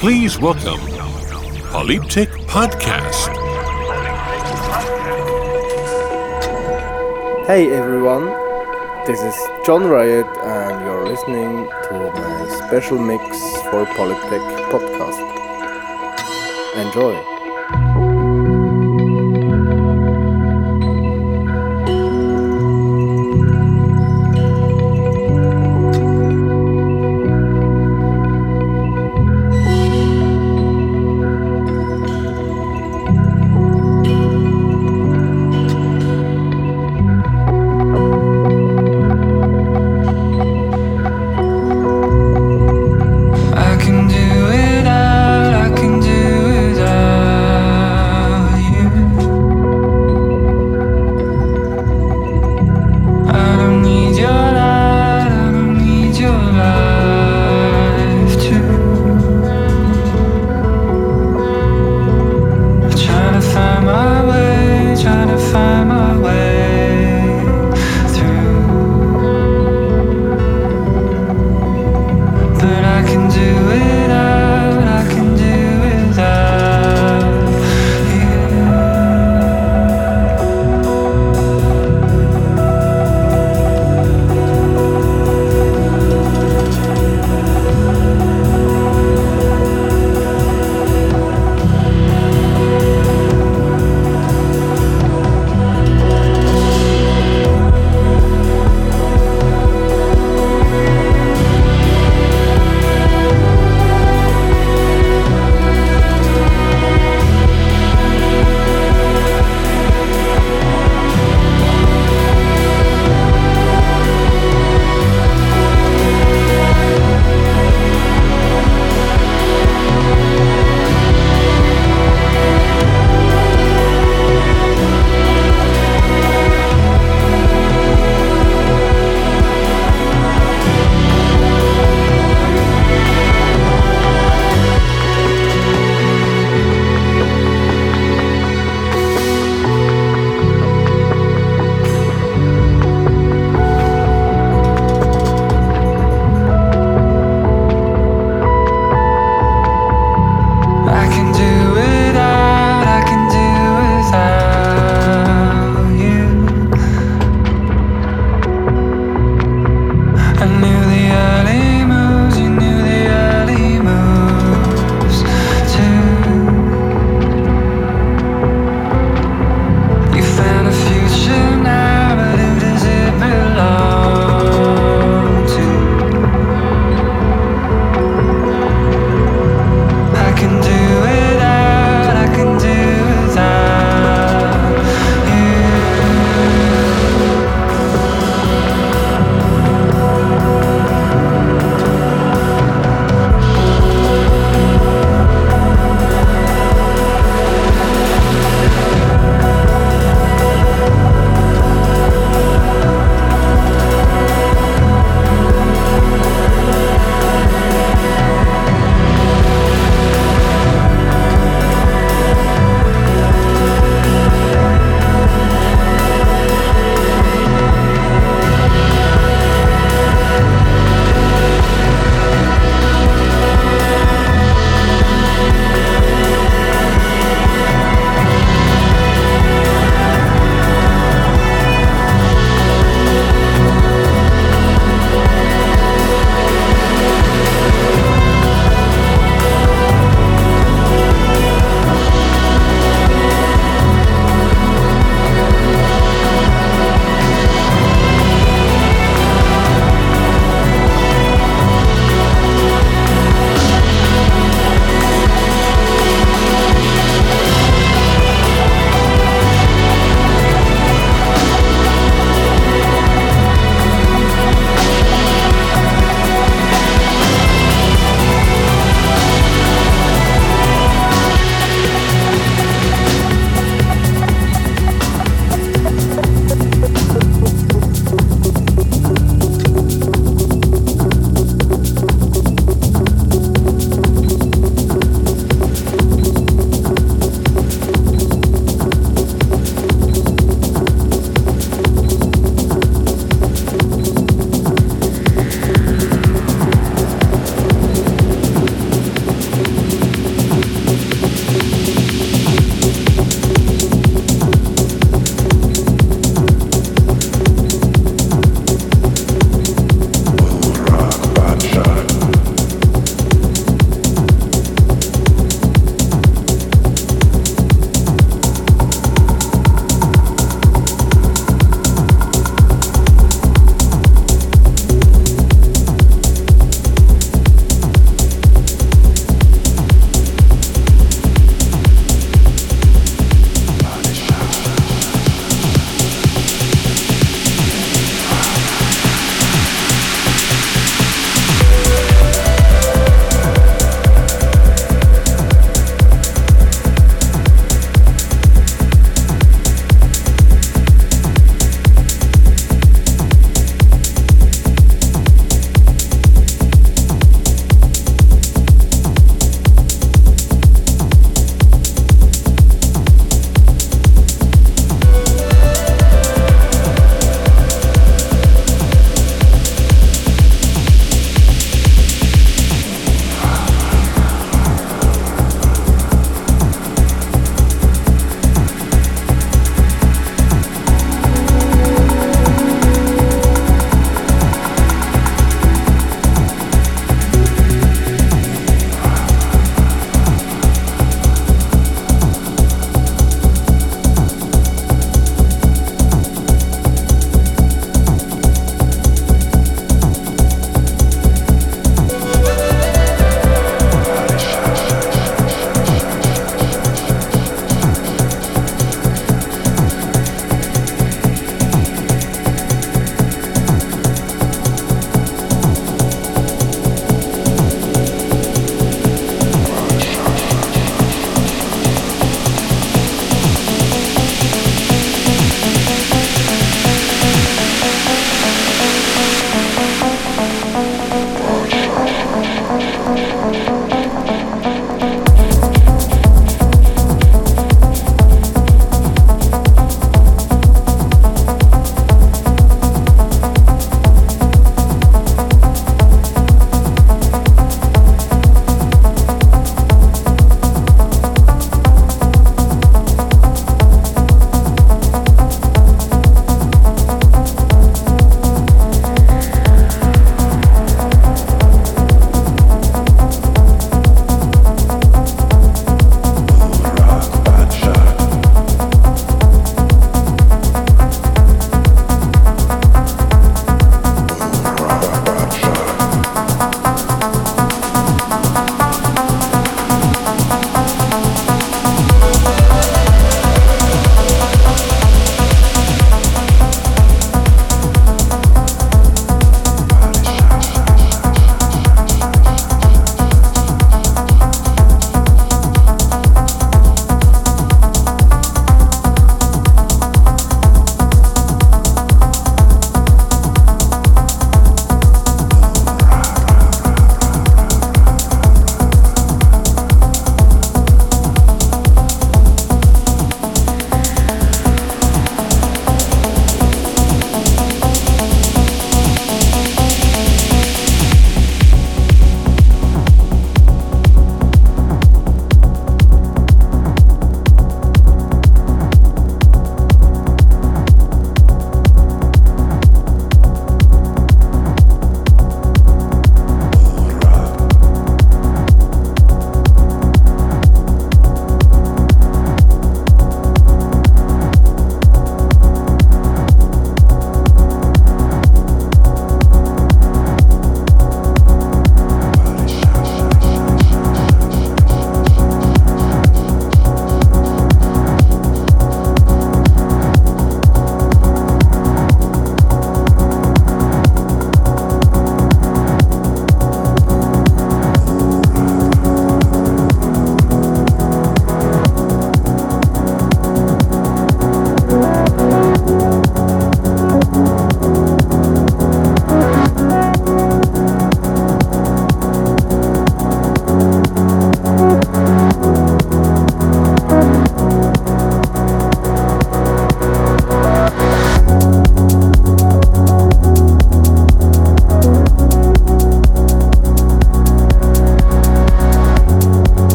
Please welcome Polyptych Podcast. Hey everyone, this is John Rayet, and you're listening to my special mix for Polyptych podcast. Enjoy.